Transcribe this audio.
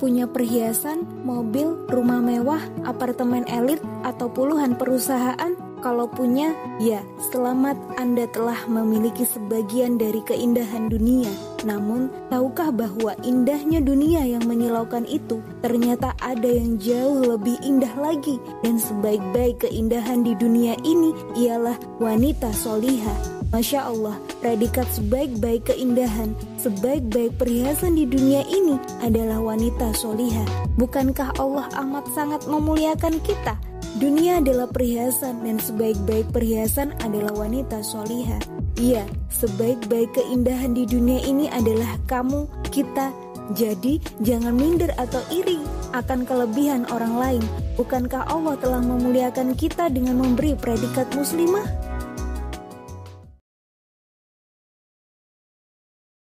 punya perhiasan, mobil, rumah mewah, apartemen elit, atau puluhan perusahaan? Kalau punya, ya, selamat Anda telah memiliki sebagian dari keindahan dunia. Namun, tahukah bahwa indahnya dunia yang menyilaukan itu ternyata ada yang jauh lebih indah lagi, dan sebaik-baik keindahan di dunia ini ialah wanita solihah. Masya Allah, predikat sebaik-baik keindahan, sebaik-baik perhiasan di dunia ini adalah wanita solihah. Bukankah Allah amat sangat memuliakan kita? Dunia adalah perhiasan dan sebaik-baik perhiasan adalah wanita solihah. Iya, sebaik-baik keindahan di dunia ini adalah kamu, kita. Jadi, jangan minder atau iri akan kelebihan orang lain. Bukankah Allah telah memuliakan kita dengan memberi predikat muslimah?